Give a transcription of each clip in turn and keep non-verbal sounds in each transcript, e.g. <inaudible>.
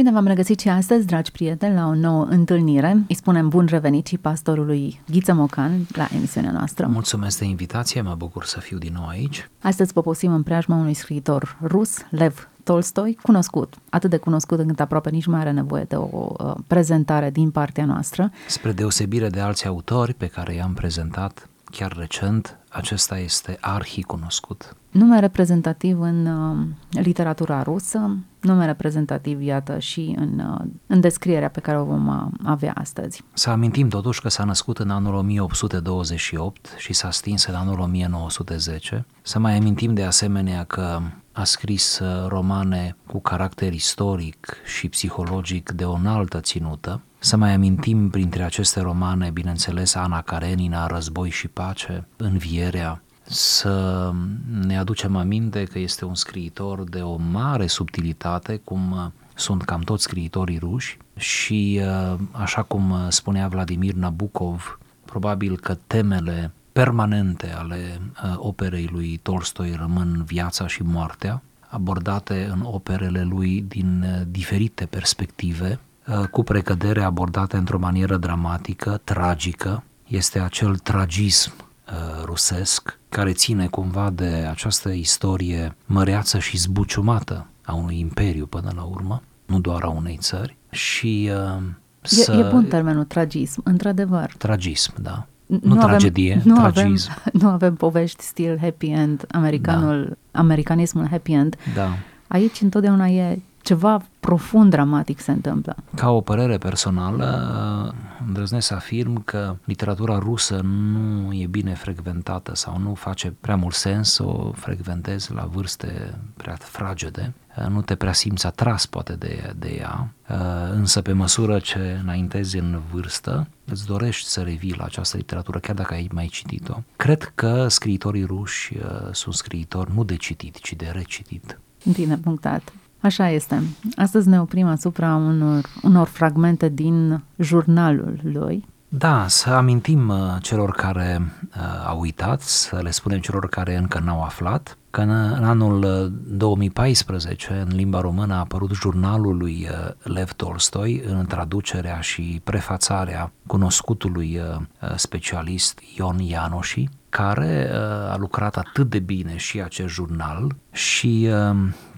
Bine v-am regăsit și astăzi, dragi prieteni, la o nouă întâlnire. Îi spunem bun revenit și pastorului Ghiță Mocan la emisiunea noastră. Mulțumesc de invitație, mă bucur să fiu din nou aici. Astăzi poposim în preajma unui scriitor rus, Lev Tolstoi, cunoscut, atât de cunoscut încât aproape nici mai are nevoie de o uh, prezentare din partea noastră. Spre deosebire de alți autori pe care i-am prezentat chiar recent, acesta este arhi cunoscut. Nume reprezentativ în uh, literatura rusă, nume reprezentativ, iată, și în, uh, în descrierea pe care o vom uh, avea astăzi. Să amintim totuși că s-a născut în anul 1828 și s-a stins în anul 1910. Să mai amintim de asemenea că a scris uh, romane cu caracter istoric și psihologic de o înaltă ținută. Să mai amintim printre aceste romane, bineînțeles, Ana Karenina, Război și Pace, Învierea, să ne aducem aminte că este un scriitor de o mare subtilitate, cum uh, sunt cam toți scriitorii ruși și, uh, așa cum spunea Vladimir Nabokov, probabil că temele permanente ale uh, operei lui Tolstoi rămân viața și moartea, abordate în operele lui din uh, diferite perspective, uh, cu precădere abordate într-o manieră dramatică, tragică. Este acel tragism rusesc care ține cumva de această istorie măreață și zbuciumată a unui imperiu până la urmă, nu doar a unei țări. Și uh, să... E, e bun termenul tragism, într-adevăr. Tragism, da nu, nu tragedie, avem, nu tragism. Avem, <laughs> nu avem povești stil happy end, americanul, da. americanismul happy end. Da. Aici întotdeauna e ceva profund dramatic se întâmplă. Ca o părere personală, îndrăznesc să afirm că literatura rusă nu e bine frecventată sau nu face prea mult sens să o frecventezi la vârste prea fragede. Nu te prea simți atras poate de, de ea, însă pe măsură ce înaintezi în vârstă, îți dorești să revii la această literatură, chiar dacă ai mai citit-o. Cred că scriitorii ruși sunt scriitori nu de citit, ci de recitit. Bine punctat. Așa este. Astăzi ne oprim asupra unor, unor fragmente din jurnalul lui. Da, să amintim uh, celor care uh, au uitat, să le spunem celor care încă n-au aflat, că în, în anul 2014, uh, în limba română, a apărut jurnalul lui uh, Lev Tolstoi în traducerea și prefațarea cunoscutului specialist Ion Ianoși, care a lucrat atât de bine și acest jurnal și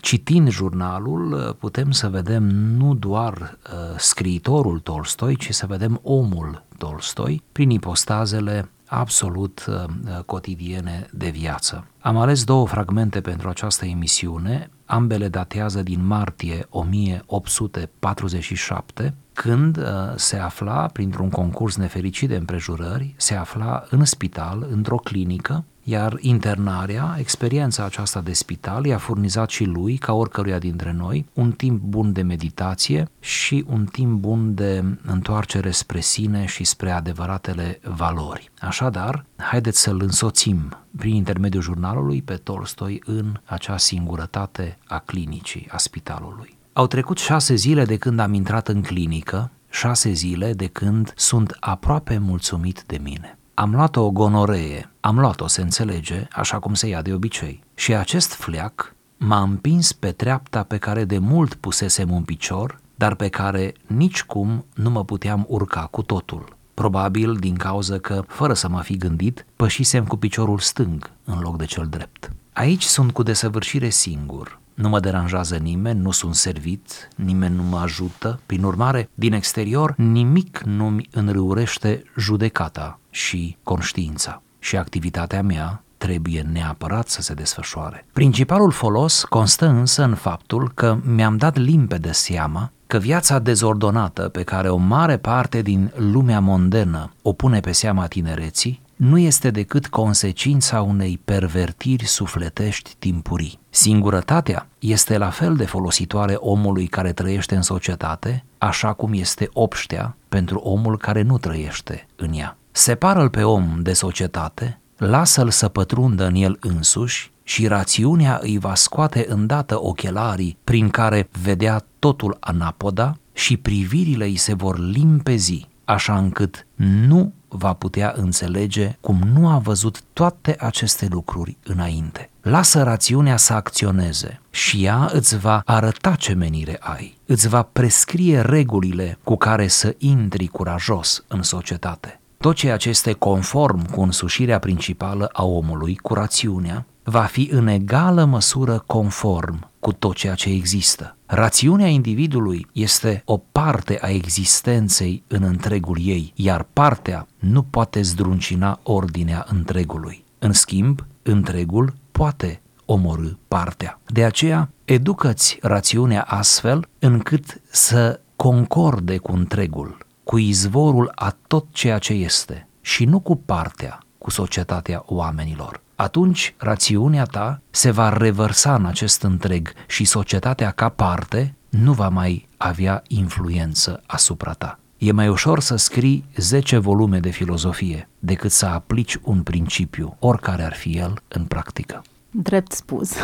Citind jurnalul, uh, putem să vedem nu doar uh, scriitorul Tolstoi, ci să vedem omul Tolstoi prin ipostazele absolut uh, cotidiene de viață. Am ales două fragmente pentru această emisiune, ambele datează din martie 1847, când uh, se afla, printr-un concurs nefericit de împrejurări, se afla în spital, într-o clinică, iar internarea, experiența aceasta de spital, i-a furnizat și lui, ca oricăruia dintre noi, un timp bun de meditație și un timp bun de întoarcere spre sine și spre adevăratele valori. Așadar, haideți să-l însoțim prin intermediul jurnalului pe Tolstoi în acea singurătate a clinicii, a spitalului. Au trecut șase zile de când am intrat în clinică, șase zile de când sunt aproape mulțumit de mine. Am luat o gonoree, am luat-o, se înțelege, așa cum se ia de obicei. Și acest fleac m-a împins pe treapta pe care de mult pusesem un picior, dar pe care nicicum nu mă puteam urca cu totul. Probabil din cauza că, fără să mă fi gândit, pășisem cu piciorul stâng în loc de cel drept. Aici sunt cu desăvârșire singur, nu mă deranjează nimeni, nu sunt servit, nimeni nu mă ajută. Prin urmare, din exterior, nimic nu-mi înrăurește judecata și conștiința. Și activitatea mea trebuie neapărat să se desfășoare. Principalul folos constă însă în faptul că mi-am dat limpede seama că viața dezordonată pe care o mare parte din lumea mondenă o pune pe seama tinereții nu este decât consecința unei pervertiri sufletești timpurii. Singurătatea este la fel de folositoare omului care trăiește în societate, așa cum este obștea pentru omul care nu trăiește în ea. Separă-l pe om de societate, lasă-l să pătrundă în el însuși și rațiunea îi va scoate îndată ochelarii prin care vedea totul anapoda și privirile îi se vor limpezi, așa încât nu va putea înțelege cum nu a văzut toate aceste lucruri înainte. Lasă rațiunea să acționeze și ea îți va arăta ce menire ai, îți va prescrie regulile cu care să intri curajos în societate. Tot ceea ce este conform cu însușirea principală a omului, cu rațiunea, va fi în egală măsură conform cu tot ceea ce există. Rațiunea individului este o parte a existenței în întregul ei, iar partea nu poate zdruncina ordinea întregului. În schimb, întregul poate omorâ partea. De aceea, educați rațiunea astfel încât să concorde cu întregul, cu izvorul a tot ceea ce este și nu cu partea, cu societatea oamenilor. Atunci rațiunea ta se va revărsa în acest întreg și societatea ca parte nu va mai avea influență asupra ta. E mai ușor să scrii 10 volume de filozofie decât să aplici un principiu, oricare ar fi el, în practică. Drept spus. <laughs>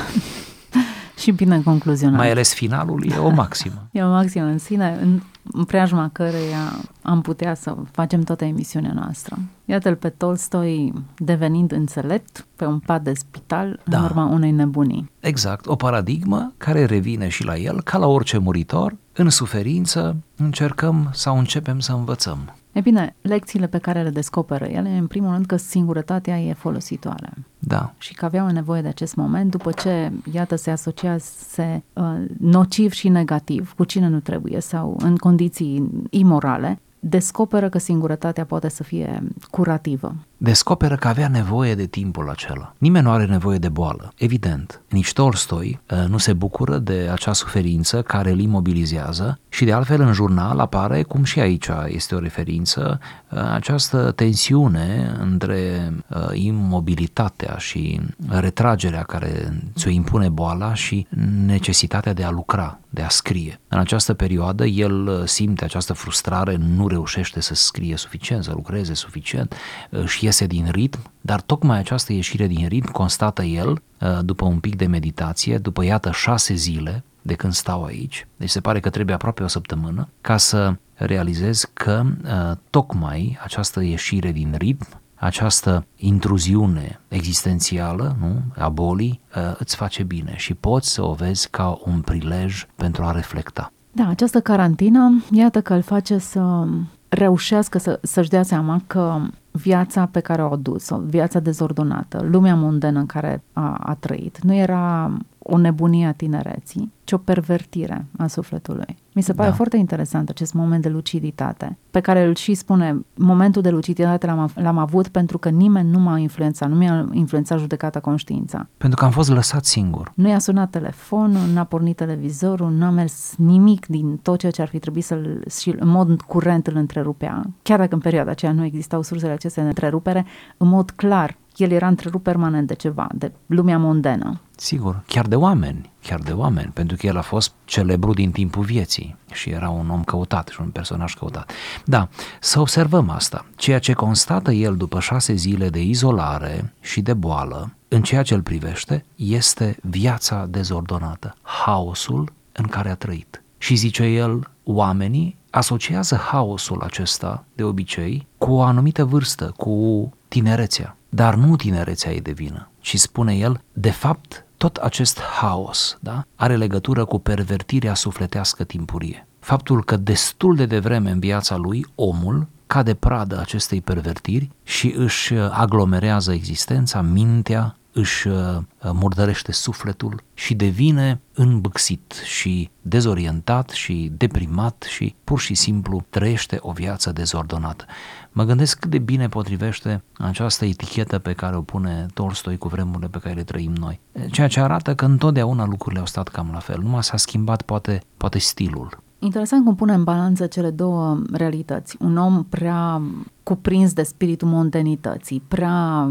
și bine concluzionat. Mai ales finalul e o maximă. <laughs> e o maximă în sine, în, în preajma căreia am putea să facem toată emisiunea noastră. Iată-l pe Tolstoi devenind înțelept pe un pat de spital da. în urma unei nebunii. Exact, o paradigmă care revine și la el, ca la orice muritor, în suferință încercăm sau începem să învățăm. E bine, lecțiile pe care le descoperă ele, în primul rând că singurătatea e folositoare. Da. Și că aveau nevoie de acest moment după ce, iată, se asociase uh, nociv și negativ cu cine nu trebuie sau în condiții imorale, descoperă că singurătatea poate să fie curativă. Descoperă că avea nevoie de timpul acela. Nimeni nu are nevoie de boală, evident. Nici Tolstoi uh, nu se bucură de acea suferință care îl imobilizează și de altfel în jurnal apare, cum și aici este o referință, uh, această tensiune între uh, imobilitatea și retragerea care ți-o impune boala și necesitatea de a lucra, de a scrie. În această perioadă el simte această frustrare, nu reușește să scrie suficient, să lucreze suficient, își iese din ritm, dar tocmai această ieșire din ritm constată el uh, după un pic de meditație, după iată șase zile de când stau aici, deci se pare că trebuie aproape o săptămână, ca să realizez că uh, tocmai această ieșire din ritm, această intruziune existențială nu, a bolii uh, îți face bine și poți să o vezi ca un prilej pentru a reflecta. Da, această carantină, iată că îl face să reușească să, să-și dea seama că viața pe care o a dus, viața dezordonată, lumea mondenă în care a, a trăit, nu era o nebunie a tinereții, ci o pervertire a sufletului. Mi se pare da. foarte interesant acest moment de luciditate, pe care îl și spune, momentul de luciditate l-am, l-am avut pentru că nimeni nu m-a influențat, nu mi-a influențat judecata conștiința. Pentru că am fost lăsat singur. Nu i-a sunat telefonul, n-a pornit televizorul, n-a mers nimic din tot ceea ce ar fi trebuit să-l, și în mod curent îl întrerupea. Chiar dacă în perioada aceea nu existau sursele acestea de întrerupere, în mod clar el era întrerupt permanent de ceva, de lumea mondenă. Sigur, chiar de oameni, chiar de oameni, pentru că el a fost celebru din timpul vieții și era un om căutat și un personaj căutat. Da, să observăm asta. Ceea ce constată el după șase zile de izolare și de boală, în ceea ce îl privește, este viața dezordonată, haosul în care a trăit. Și zice el, oamenii asociază haosul acesta, de obicei, cu o anumită vârstă, cu tinerețea. Dar nu tinerețea e de vină, ci spune el, de fapt, tot acest haos da, are legătură cu pervertirea sufletească timpurie. Faptul că destul de devreme în viața lui omul cade pradă acestei pervertiri și își aglomerează existența, mintea, își uh, murdărește sufletul și devine îmbâxit și dezorientat și deprimat și pur și simplu trăiește o viață dezordonată. Mă gândesc cât de bine potrivește această etichetă pe care o pune Tolstoi cu vremurile pe care le trăim noi. Ceea ce arată că întotdeauna lucrurile au stat cam la fel, numai s-a schimbat poate, poate stilul. Interesant cum pune în balanță cele două realități. Un om prea cuprins de spiritul mondenității, prea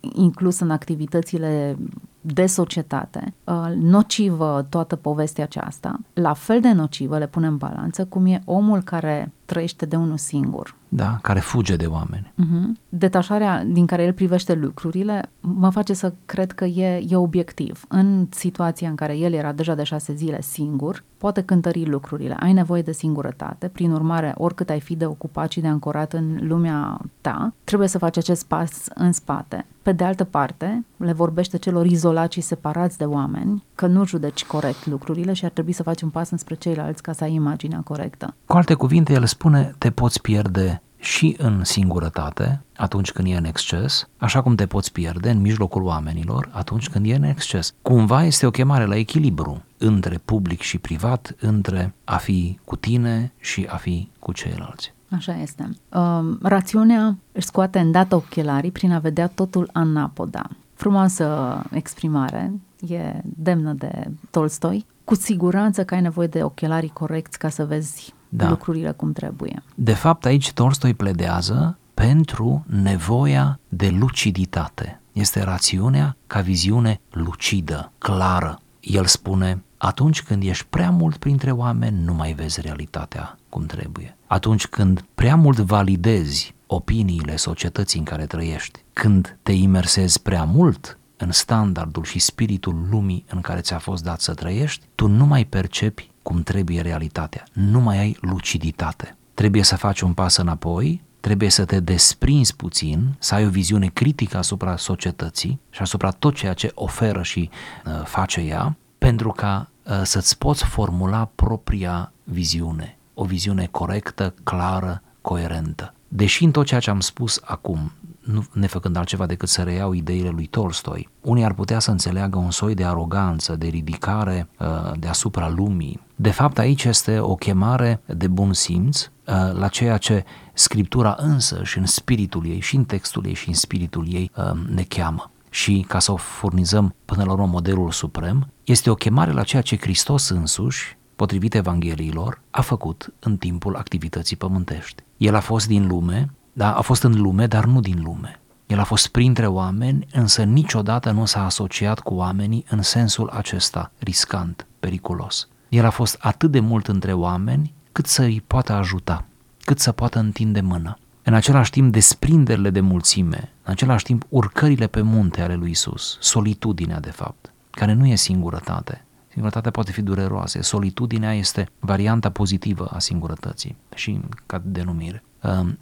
inclus în activitățile de societate, uh, nocivă toată povestea aceasta, la fel de nocivă le pune în balanță cum e omul care trăiește de unul singur. Da, care fuge de oameni. Uh-huh. Detașarea din care el privește lucrurile mă face să cred că e, e obiectiv. În situația în care el era deja de șase zile singur, poate cântări lucrurile. Ai nevoie de singurătate, prin urmare, oricât ai fi de ocupat și de ancorat în lumea ta, trebuie să faci acest pas în spate. Pe de altă parte, le vorbește celor izolați și separați de oameni că nu judeci corect lucrurile și ar trebui să faci un pas înspre ceilalți ca să ai imaginea corectă. Cu alte cuvinte, el spune, te poți pierde și în singurătate, atunci când e în exces, așa cum te poți pierde în mijlocul oamenilor atunci când e în exces. Cumva este o chemare la echilibru între public și privat, între a fi cu tine și a fi cu ceilalți. Așa este. Uh, rațiunea își scoate îndată ochelarii prin a vedea totul anapoda. Frumoasă exprimare, e demnă de Tolstoi. Cu siguranță că ai nevoie de ochelarii corecți ca să vezi da. lucrurile cum trebuie. De fapt, aici Tolstoi pledează pentru nevoia de luciditate. Este rațiunea ca viziune lucidă, clară. El spune, atunci când ești prea mult printre oameni, nu mai vezi realitatea cum trebuie. Atunci când prea mult validezi opiniile societății în care trăiești, când te imersezi prea mult în standardul și spiritul lumii în care ți-a fost dat să trăiești, tu nu mai percepi cum trebuie realitatea, nu mai ai luciditate. Trebuie să faci un pas înapoi, trebuie să te desprinzi puțin, să ai o viziune critică asupra societății și asupra tot ceea ce oferă și uh, face ea, pentru ca uh, să-ți poți formula propria viziune, o viziune corectă, clară, coerentă. Deși în tot ceea ce am spus acum, nu nefăcând altceva decât să reiau ideile lui Tolstoi, unii ar putea să înțeleagă un soi de aroganță, de ridicare uh, deasupra lumii. De fapt, aici este o chemare de bun simț uh, la ceea ce Scriptura însă și în spiritul ei, și în textul ei, și în spiritul ei uh, ne cheamă și ca să o furnizăm până la urmă modelul suprem, este o chemare la ceea ce Hristos însuși, potrivit Evangheliilor, a făcut în timpul activității pământești. El a fost din lume, da, a fost în lume, dar nu din lume. El a fost printre oameni, însă niciodată nu s-a asociat cu oamenii în sensul acesta riscant, periculos. El a fost atât de mult între oameni cât să îi poată ajuta, cât să poată întinde mână. În același timp, desprinderile de mulțime, în același timp, urcările pe munte ale lui Isus, solitudinea, de fapt, care nu e singurătate. Singurătatea poate fi dureroasă. Solitudinea este varianta pozitivă a singurătății și ca denumire.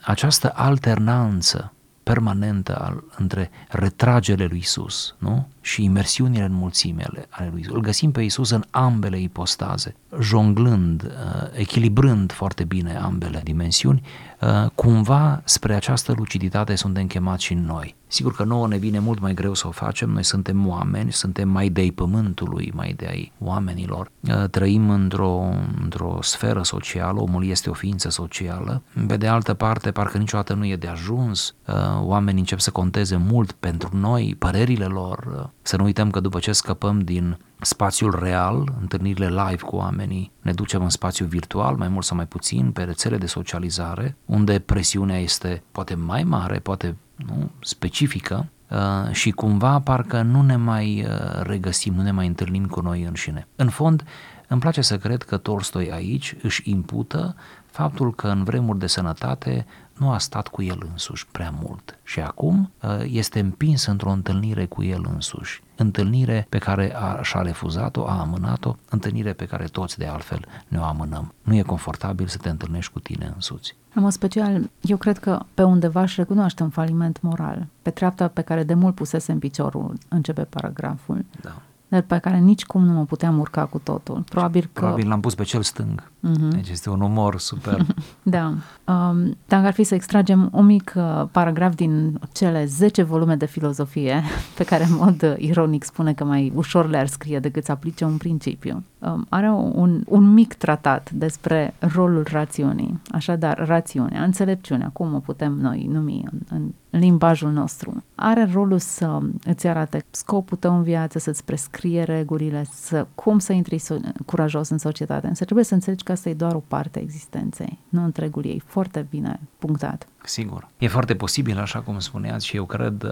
Această alternanță permanentă al, între retragele lui Isus nu? și imersiunile în mulțime ale, ale lui Isus. Îl găsim pe Isus în ambele ipostaze, jonglând, uh, echilibrând foarte bine ambele dimensiuni, uh, cumva spre această luciditate suntem chemați și noi. Sigur că nouă ne vine mult mai greu să o facem, noi suntem oameni, suntem mai de pământului, mai de ai oamenilor, uh, trăim într-o, într-o sferă socială, omul este o ființă socială, pe de altă parte parcă niciodată nu e de ajuns, oamenii încep să conteze mult pentru noi, părerile lor, să nu uităm că după ce scăpăm din spațiul real, întâlnirile live cu oamenii, ne ducem în spațiul virtual, mai mult sau mai puțin, pe rețele de socializare, unde presiunea este poate mai mare, poate nu, specifică uh, și cumva parcă nu ne mai uh, regăsim, nu ne mai întâlnim cu noi înșine. În fond, îmi place să cred că Tolstoi aici își impută faptul că în vremuri de sănătate nu a stat cu el însuși prea mult și acum uh, este împins într-o întâlnire cu el însuși. Întâlnire pe care a, și-a refuzat-o, a amânat-o, întâlnire pe care toți de altfel ne-o amânăm. Nu e confortabil să te întâlnești cu tine însuți. În mod special, eu cred că pe undeva își recunoaște un faliment moral. Pe treapta pe care de mult pusese în piciorul, începe paragraful. Da dar pe care nici cum nu mă puteam urca cu totul. Probabil că... Probabil l-am pus pe cel stâng. Uh-huh. Deci este un umor super. <laughs> da. Um, dacă ar fi să extragem un mic uh, paragraf din cele 10 volume de filozofie, <laughs> pe care în mod uh, ironic spune că mai ușor le-ar scrie decât să aplice un principiu, um, are un, un mic tratat despre rolul rațiunii. Așadar, rațiunea, înțelepciunea, cum o putem noi numi în, în limbajul nostru, are rolul să îți arate scopul tău în viață, să-ți prescrie regulile, să, cum să intri so- curajos în societate. Însă trebuie să înțelegi că asta e doar o parte a existenței, nu întregul ei. Foarte bine punctat. Sigur. E foarte posibil, așa cum spuneați, și eu cred,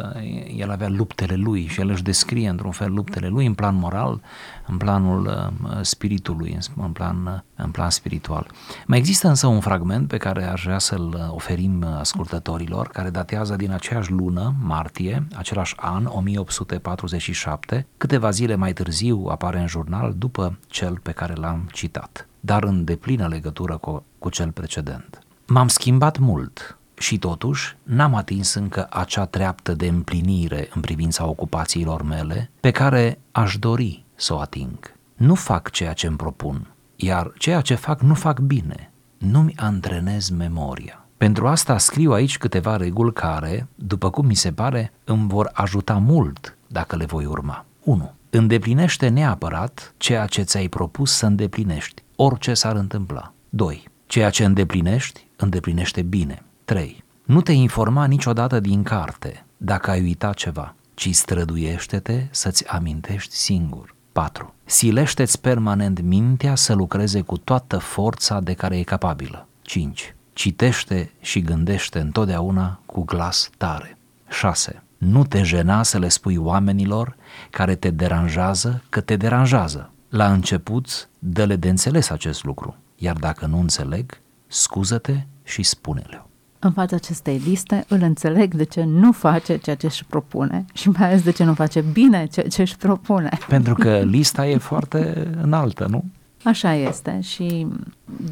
el avea luptele lui și el își descrie într-un fel luptele lui în plan moral, în planul uh, spiritului, în plan, în plan spiritual. Mai există însă un fragment pe care aș vrea să-l oferim ascultătorilor, care datează din aceeași lună, martie, același an, 1847, câteva zile mai târziu apare în jurnal după cel pe care l-am citat, dar în deplină legătură cu, cu cel precedent. M-am schimbat mult, și totuși, n-am atins încă acea treaptă de împlinire în privința ocupațiilor mele pe care aș dori să o ating. Nu fac ceea ce îmi propun, iar ceea ce fac nu fac bine. Nu-mi antrenez memoria. Pentru asta scriu aici câteva reguli care, după cum mi se pare, îmi vor ajuta mult dacă le voi urma. 1. Îndeplinește neapărat ceea ce ți-ai propus să îndeplinești, orice s-ar întâmpla. 2. Ceea ce îndeplinești, îndeplinește bine. 3. Nu te informa niciodată din carte dacă ai uitat ceva, ci străduiește-te să-ți amintești singur. 4. Silește-ți permanent mintea să lucreze cu toată forța de care e capabilă. 5. Citește și gândește întotdeauna cu glas tare. 6. Nu te jena să le spui oamenilor care te deranjează că te deranjează. La început, dă-le de înțeles acest lucru, iar dacă nu înțeleg, scuză-te și spune-le în fața acestei liste, îl înțeleg de ce nu face ceea ce își propune și mai ales de ce nu face bine ceea ce își propune. Pentru că lista e foarte înaltă, nu? Așa este și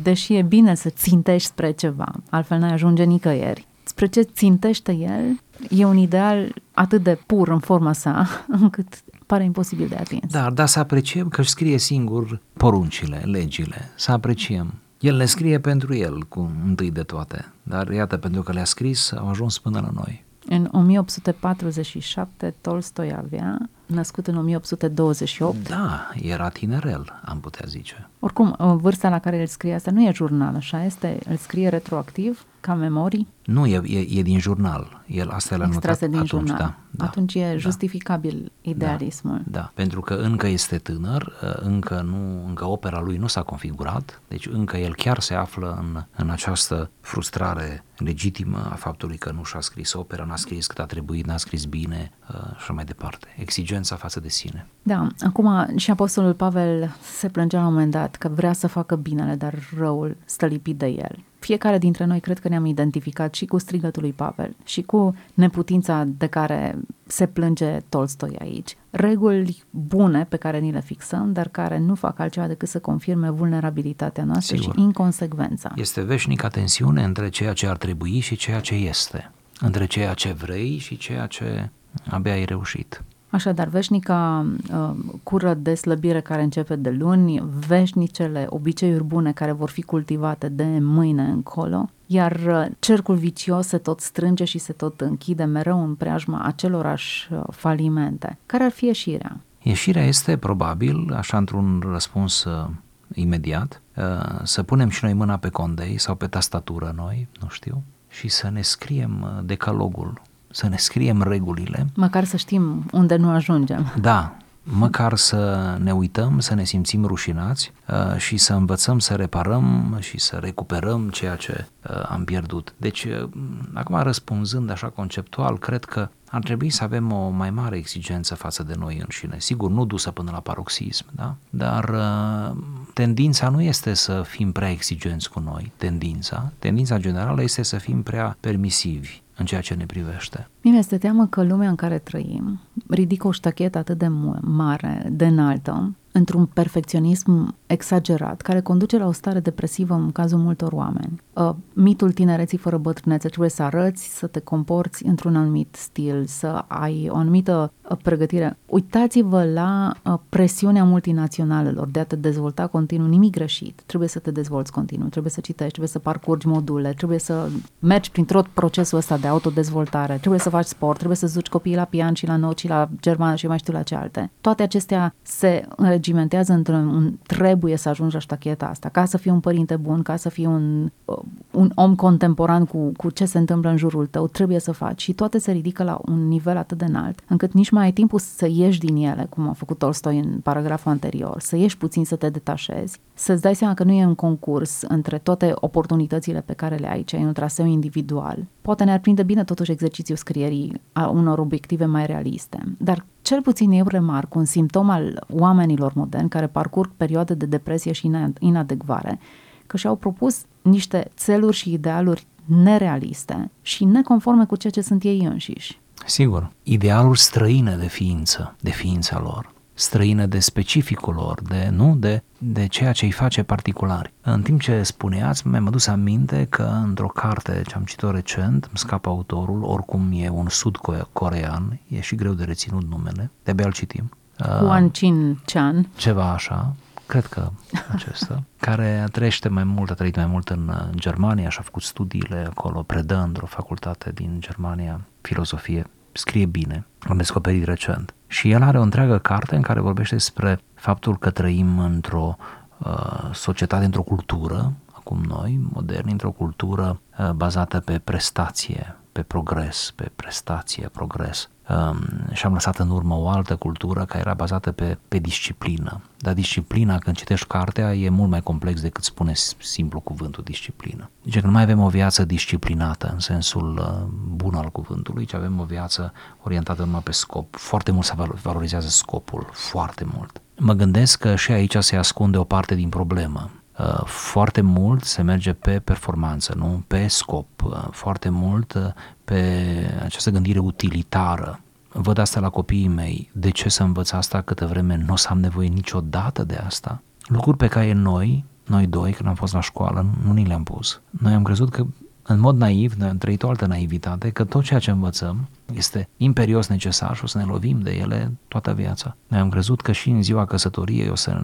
deși e bine să țintești spre ceva, altfel n-ai ajunge nicăieri, spre ce țintește el, e un ideal atât de pur în forma sa, <laughs> încât pare imposibil de atins. Da, dar să apreciem că își scrie singur poruncile, legile, să apreciem el le scrie pentru el, cu întâi de toate, dar iată, pentru că le-a scris, au ajuns până la noi. În 1847, Tolstoi avea, născut în 1828. Da, era tinerel, am putea zice. Oricum, vârsta la care el scrie asta nu e jurnal, așa este? El scrie retroactiv, ca memorii? Nu, e, e, e din jurnal. El asta l-a notat din atunci, jurnal. Da, da, atunci e da. justificabil idealismul. Da, da, pentru că încă este tânăr, ă, încă, nu, încă opera lui nu s-a configurat, deci încă el chiar se află în, în această frustrare legitimă a faptului că nu și-a scris opera, n-a scris cât a trebuit, n-a scris bine uh, și așa mai departe. Exigența față de sine. Da, acum și Apostolul Pavel se plângea la un moment dat că vrea să facă binele, dar răul stă lipit de el. Fiecare dintre noi cred că ne-am identificat și cu strigătul lui Pavel și cu neputința de care se plânge Tolstoi aici. Reguli bune pe care ni le fixăm, dar care nu fac altceva decât să confirme vulnerabilitatea noastră Sigur. și inconsecvența. Este veșnica tensiune între ceea ce ar trebui și ceea ce este, între ceea ce vrei și ceea ce abia ai reușit. Așadar, veșnica uh, cură de slăbire care începe de luni, veșnicele obiceiuri bune care vor fi cultivate de mâine încolo, iar uh, cercul vicios se tot strânge și se tot închide mereu în preajma acelorași uh, falimente. Care ar fi ieșirea? Ieșirea este probabil, așa într-un răspuns uh, imediat, uh, să punem și noi mâna pe condei sau pe tastatură noi, nu știu, și să ne scriem uh, decalogul să ne scriem regulile. Măcar să știm unde nu ajungem. Da, măcar să ne uităm, să ne simțim rușinați uh, și să învățăm să reparăm și să recuperăm ceea ce uh, am pierdut. Deci, uh, acum răspunzând așa conceptual, cred că ar trebui să avem o mai mare exigență față de noi înșine. Sigur, nu dusă până la paroxism, da? dar uh, tendința nu este să fim prea exigenți cu noi, tendința. Tendința generală este să fim prea permisivi în ceea ce ne privește. Mie este teamă că lumea în care trăim ridică o ștachetă atât de mare, de înaltă, într-un perfecționism exagerat, care conduce la o stare depresivă în cazul multor oameni. Uh, mitul tinereții fără bătrânețe trebuie să arăți, să te comporți într-un anumit stil, să ai o anumită uh, pregătire. Uitați-vă la uh, presiunea multinaționalelor de a te dezvolta continuu, nimic greșit. Trebuie să te dezvolți continuu, trebuie să citești, trebuie să parcurgi module, trebuie să mergi prin tot procesul ăsta de autodezvoltare, trebuie să faci sport, trebuie să duci copiii la pian și la not și la germană și mai știu la ce alte. Toate acestea se regimentează într-un trebuie să ajungi la ștacheta asta, ca să fii un părinte bun, ca să fii un, uh, un om contemporan cu, cu ce se întâmplă în jurul tău, trebuie să faci. Și toate se ridică la un nivel atât de înalt, încât nici mai ai timpul să ieși din ele, cum a făcut Tolstoi în paragraful anterior, să ieși puțin să te detașezi, să-ți dai seama că nu e un concurs între toate oportunitățile pe care le ai, ce ai un traseu individual. Poate ne-ar prinde bine totuși exercițiul scrierii a unor obiective mai realiste, dar cel puțin eu remarc un simptom al oamenilor moderni care parcurg perioade de depresie și inadecvare, că și-au propus niște țeluri și idealuri nerealiste și neconforme cu ceea ce sunt ei înșiși. Sigur, idealuri străine de ființă, de ființa lor străină de specificul lor, de, nu, de, de ceea ce îi face particulari. În timp ce spuneați, mi-am adus aminte că într-o carte ce am citit-o recent, îmi scapă autorul, oricum e un sud-corean, e și greu de reținut numele, de-abia îl citim. Huan Chin Chan. Ceva așa, cred că acesta, <laughs> care trăiește mai mult, a trăit mai mult în Germania și a făcut studiile acolo, predă într-o facultate din Germania filozofie, scrie bine, am descoperit recent. Și el are o întreagă carte în care vorbește despre faptul că trăim într-o uh, societate, într-o cultură, acum noi, moderni, într-o cultură uh, bazată pe prestație, pe progres, pe prestație, progres. Um, și am lăsat în urmă o altă cultură care era bazată pe, pe disciplină. Dar disciplina, când citești cartea, e mult mai complex decât spune simplu cuvântul disciplină. Deci că nu mai avem o viață disciplinată în sensul uh, bun al cuvântului, ci avem o viață orientată numai pe scop. Foarte mult se valorizează scopul, foarte mult. Mă gândesc că și aici se ascunde o parte din problemă. Uh, foarte mult se merge pe performanță, nu? pe scop, uh, foarte mult uh, pe această gândire utilitară. Văd asta la copiii mei. De ce să învăț asta câtă vreme nu o să am nevoie niciodată de asta? Lucruri pe care noi, noi doi, când am fost la școală, nu ni le-am pus. Noi am crezut că în mod naiv, noi am trăit o altă naivitate, că tot ceea ce învățăm este imperios necesar și o să ne lovim de ele toată viața. Noi am crezut că și în ziua căsătoriei o să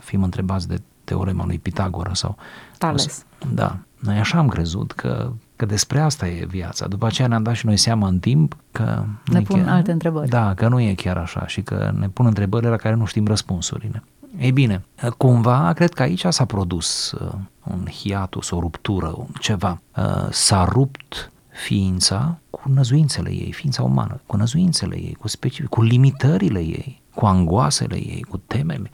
fim întrebați de teorema lui Pitagora sau... Tales. Să, da. Noi așa am crezut că, că despre asta e viața. După aceea ne-am dat și noi seama în timp că... Ne pun chiar, alte întrebări. Da, că nu e chiar așa și că ne pun întrebările la care nu știm răspunsurile. Ei bine, cumva, cred că aici s-a produs uh, un hiatus, o ruptură, ceva. Uh, s-a rupt ființa cu năzuințele ei, ființa umană, cu năzuințele ei, cu specific, cu limitările ei, cu angoasele ei, cu temele.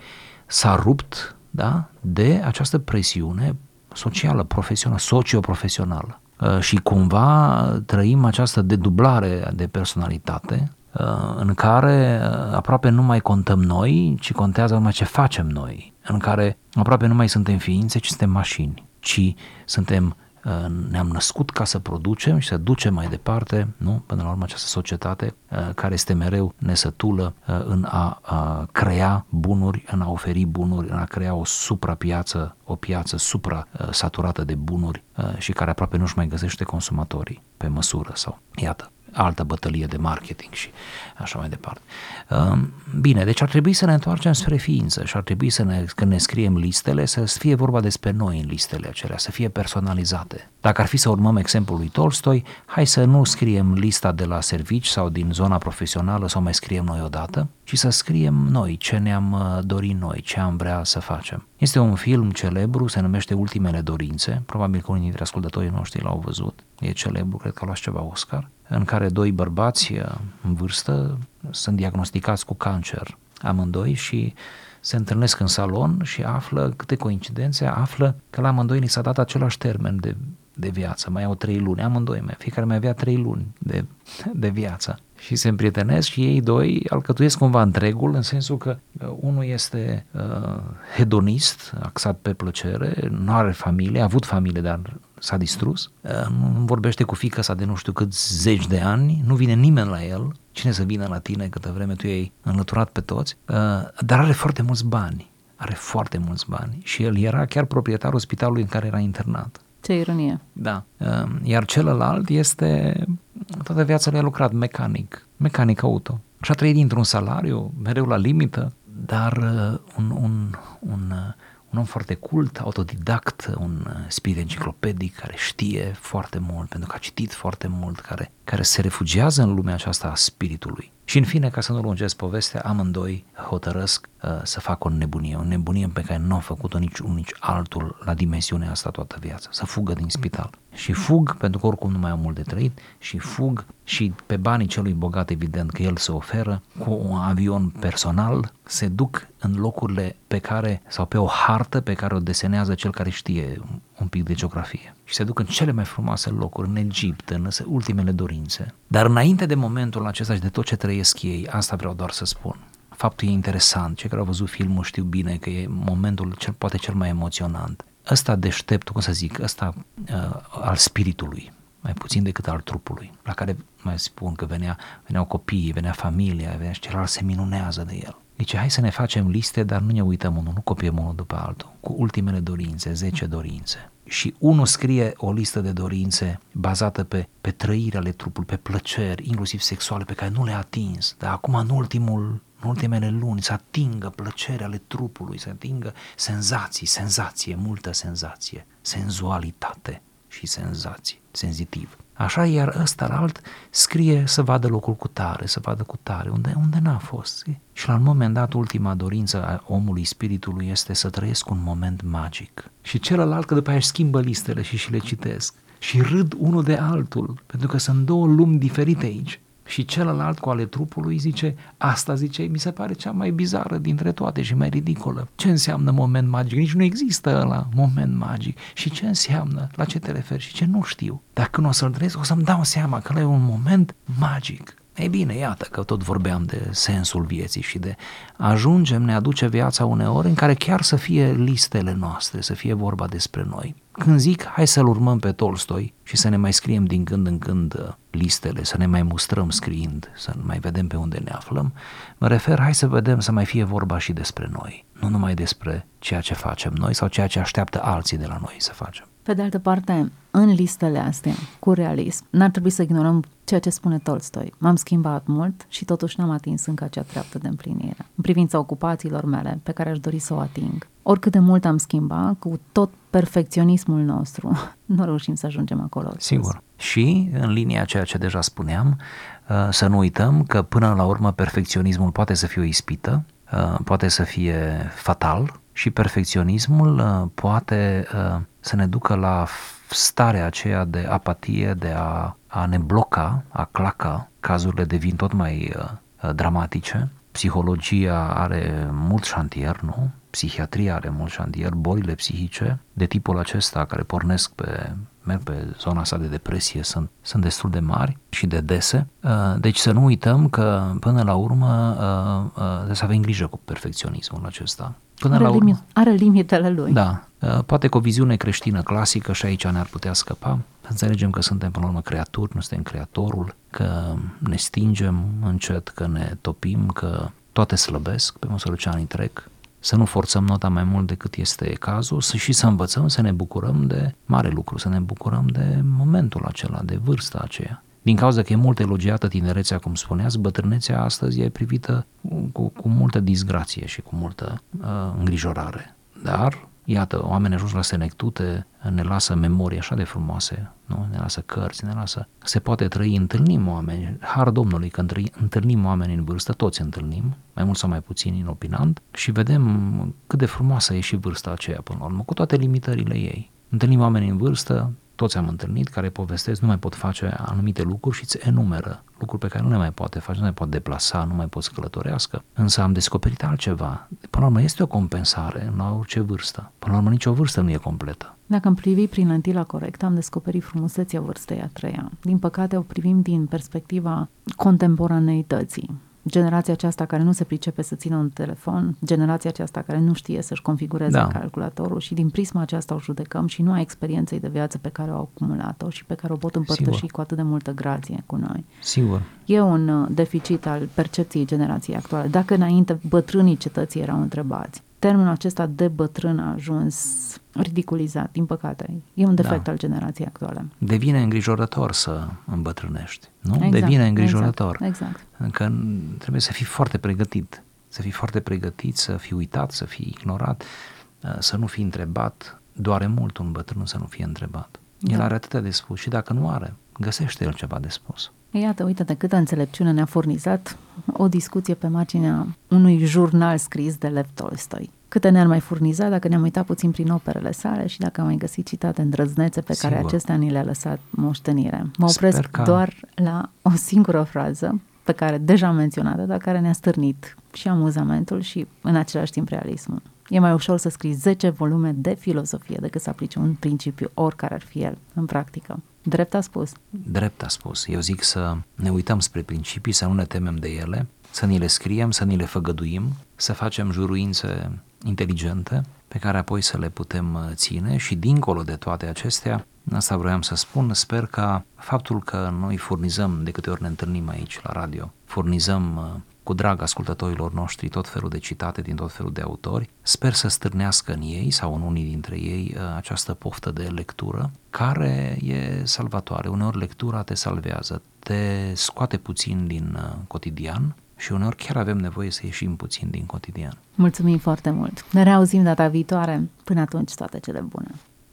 S-a rupt da, de această presiune socială, profesională, socioprofesională. Uh, și cumva trăim această dedublare de personalitate uh, în care uh, aproape nu mai contăm noi, ci contează numai ce facem noi, în care aproape nu mai suntem ființe, ci suntem mașini, ci suntem Uh, ne-am născut ca să producem și să ducem mai departe, nu? Până la urmă această societate uh, care este mereu nesătulă uh, în a, a crea bunuri, în a oferi bunuri, în a crea o suprapiață, o piață supra-saturată de bunuri și care aproape nu-și mai găsește consumatorii pe măsură sau iată altă bătălie de marketing și așa mai departe. Um, bine, deci ar trebui să ne întoarcem spre ființă și ar trebui să ne, când ne scriem listele, să fie vorba despre noi în listele acelea, să fie personalizate. Dacă ar fi să urmăm exemplul lui Tolstoi, hai să nu scriem lista de la servici sau din zona profesională sau mai scriem noi odată, ci să scriem noi ce ne-am uh, dorit noi, ce am vrea să facem. Este un film celebru, se numește Ultimele Dorințe, probabil că unii dintre ascultătorii noștri l-au văzut, e celebru, cred că a luat ceva Oscar, în care doi bărbați uh, în vârstă sunt diagnosticați cu cancer amândoi și se întâlnesc în salon și află, câte coincidențe, află că la amândoi li s-a dat același termen de, de viață, mai au trei luni, amândoi, mai, fiecare mai avea trei luni de, de viață. Și se împrietenesc și ei doi alcătuiesc cumva întregul, în sensul că uh, unul este uh, hedonist, axat pe plăcere, nu are familie, a avut familie, dar s-a distrus, uh, nu vorbește cu fica sa de nu știu cât zeci de ani, nu vine nimeni la el, cine să vină la tine câtă vreme tu ei înlăturat pe toți, uh, dar are foarte mulți bani, are foarte mulți bani și el era chiar proprietarul spitalului în care era internat. Ce ironie. Da. Uh, iar celălalt este, toată viața lui a lucrat mecanic, mecanic auto. Și a trăit dintr-un salariu, mereu la limită, dar un, un, un un om foarte cult, autodidact, un uh, spirit enciclopedic care știe foarte mult, pentru că a citit foarte mult, care, care se refugiază în lumea aceasta a spiritului. Și în fine, ca să nu lungesc povestea, amândoi hotărăsc uh, să facă o nebunie, o nebunie pe care nu a făcut-o nici unul, nici altul la dimensiunea asta toată viața, să fugă din spital. Și fug, pentru că oricum nu mai au mult de trăit, și fug și pe banii celui bogat, evident că el se oferă, cu un avion personal, se duc în locurile pe care, sau pe o hartă pe care o desenează cel care știe un pic de geografie și se duc în cele mai frumoase locuri, în Egipt, în ultimele dorințe. Dar înainte de momentul acesta și de tot ce trăiesc ei, asta vreau doar să spun. Faptul e interesant, cei care au văzut filmul știu bine că e momentul cel, poate cel mai emoționant. Ăsta deștept, cum să zic, ăsta uh, al spiritului, mai puțin decât al trupului, la care mai spun că venea, veneau copiii, venea familia, venea și celălalt se minunează de el. Zice, hai să ne facem liste, dar nu ne uităm unul, nu copiem unul după altul, cu ultimele dorințe, 10 dorințe. Și unul scrie o listă de dorințe bazată pe, pe trăirea ale trupului, pe plăceri, inclusiv sexuale, pe care nu le-a atins. Dar acum, în ultimul în ultimele luni, să atingă plăcerea ale trupului, să atingă senzații, senzație, multă senzație, senzualitate și senzații, senzitiv. Așa, iar ăsta la alt scrie să vadă locul cu tare, să vadă cu tare, unde, unde n-a fost. Și la un moment dat, ultima dorință a omului, spiritului, este să trăiesc un moment magic. Și celălalt, că după aia își schimbă listele și și le citesc. Și râd unul de altul, pentru că sunt două lumi diferite aici. Și celălalt cu ale trupului zice, asta zice, mi se pare cea mai bizară dintre toate și mai ridicolă. Ce înseamnă moment magic? Nici nu există la moment magic. Și ce înseamnă? La ce te referi? Și ce nu știu. Dacă nu o să-l trăiesc, o să-mi dau seama că e un moment magic. Ei bine, iată că tot vorbeam de sensul vieții și de ajungem, ne aduce viața uneori în care chiar să fie listele noastre, să fie vorba despre noi. Când zic hai să-l urmăm pe Tolstoi și să ne mai scriem din când în când uh, listele, să ne mai mustrăm scriind, să mai vedem pe unde ne aflăm, mă refer hai să vedem să mai fie vorba și despre noi, nu numai despre ceea ce facem noi sau ceea ce așteaptă alții de la noi să facem. Pe de altă parte, în listele astea, cu realism, n-ar trebui să ignorăm ceea ce spune Tolstoi. M-am schimbat mult și totuși n-am atins încă acea treaptă de împlinire. În privința ocupațiilor mele, pe care aș dori să o ating. Oricât de mult am schimbat, cu tot perfecționismul nostru, <laughs> nu reușim să ajungem acolo. Sigur. Și, în linia ceea ce deja spuneam, uh, să nu uităm că până la urmă perfecționismul poate să fie o ispită, uh, poate să fie fatal și perfecționismul uh, poate să ne ducă la starea aceea de apatie, de a, a ne bloca, a claca, cazurile devin tot mai uh, dramatice. Psihologia are mult șantier, nu? Psihiatria are mult șantier, bolile psihice de tipul acesta care pornesc pe merg pe zona asta de depresie sunt, sunt destul de mari și de dese. Uh, deci să nu uităm că până la urmă uh, uh, trebuie să avem grijă cu perfecționismul acesta. Până are, la urmă, limit, are limitele lui. Da, poate cu o viziune creștină clasică și aici ne-ar putea scăpa. Să înțelegem că suntem până la urmă creaturi, nu suntem creatorul, că ne stingem încet, că ne topim, că toate slăbesc pe măsură ce anii trec, să nu forțăm nota mai mult decât este cazul să și să învățăm să ne bucurăm de mare lucru, să ne bucurăm de momentul acela, de vârsta aceea. Din cauza că e mult elogiată tinerețea, cum spuneați, bătrânețea astăzi e privită cu, cu multă disgrație și cu multă uh, îngrijorare. Dar Iată, oamenii ajuns la senectute, ne lasă memorii așa de frumoase, nu? ne lasă cărți, ne lasă... Se poate trăi, întâlnim oameni, har Domnului că întâlnim oameni în vârstă, toți întâlnim, mai mult sau mai puțin inopinant, și vedem cât de frumoasă e și vârsta aceea până la urmă, cu toate limitările ei. Întâlnim oameni în vârstă, toți am întâlnit, care povestesc, nu mai pot face anumite lucruri și îți enumeră lucruri pe care nu le mai poate face, nu le pot deplasa, nu mai pot să călătorească. Însă am descoperit altceva. Până la urmă este o compensare în orice vârstă. Până la urmă nicio vârstă nu e completă. Dacă îmi privi prin lentila corectă, am descoperit frumusețea vârstei a treia. Din păcate o privim din perspectiva contemporaneității generația aceasta care nu se pricepe să țină un telefon, generația aceasta care nu știe să-și configureze da. calculatorul și din prisma aceasta o judecăm și nu a experienței de viață pe care au acumulat-o și pe care o pot împărtăși Sigur. cu atât de multă grație cu noi. Sigur. E un uh, deficit al percepției generației actuale. Dacă înainte bătrânii cetății erau întrebați, termenul acesta de bătrân a ajuns ridiculizat, din păcate. E un defect da. al generației actuale. Devine îngrijorător să îmbătrânești, nu? Exact, Devine îngrijorător. Exact, exact. Că trebuie să fii foarte pregătit, să fii foarte pregătit, să fii uitat, să fii ignorat, uh, să nu fii întrebat. Doare mult un bătrân să nu fie întrebat. El da. are atâtea de spus și dacă nu are, găsește el ceva de spus. Iată, uite de câtă înțelepciune ne-a furnizat o discuție pe marginea unui jurnal scris de Lev Tolstoi. Câte ne-ar mai furniza dacă ne-am uitat puțin prin operele sale și dacă am mai găsit citate îndrăznețe pe Sigur. care acestea ni le-a lăsat moștenire. Mă opresc că... doar la o singură frază pe care deja am menționat dar care ne-a stârnit și amuzamentul și în același timp realismul. E mai ușor să scrii 10 volume de filozofie decât să aplici un principiu, oricare ar fi el, în practică. Drept a spus. Drept a spus. Eu zic să ne uităm spre principii, să nu ne temem de ele, să ni le scriem, să ni le făgăduim, să facem juruințe inteligente pe care apoi să le putem uh, ține și dincolo de toate acestea, asta vroiam să spun, sper că faptul că noi furnizăm, de câte ori ne întâlnim aici la radio, furnizăm uh, cu drag ascultătorilor noștri tot felul de citate din tot felul de autori. Sper să stârnească în ei sau în unii dintre ei uh, această poftă de lectură care e salvatoare. Uneori lectura te salvează, te scoate puțin din cotidian și uneori chiar avem nevoie să ieșim puțin din cotidian. Mulțumim foarte mult! Ne reauzim data viitoare. Până atunci, toate cele bune!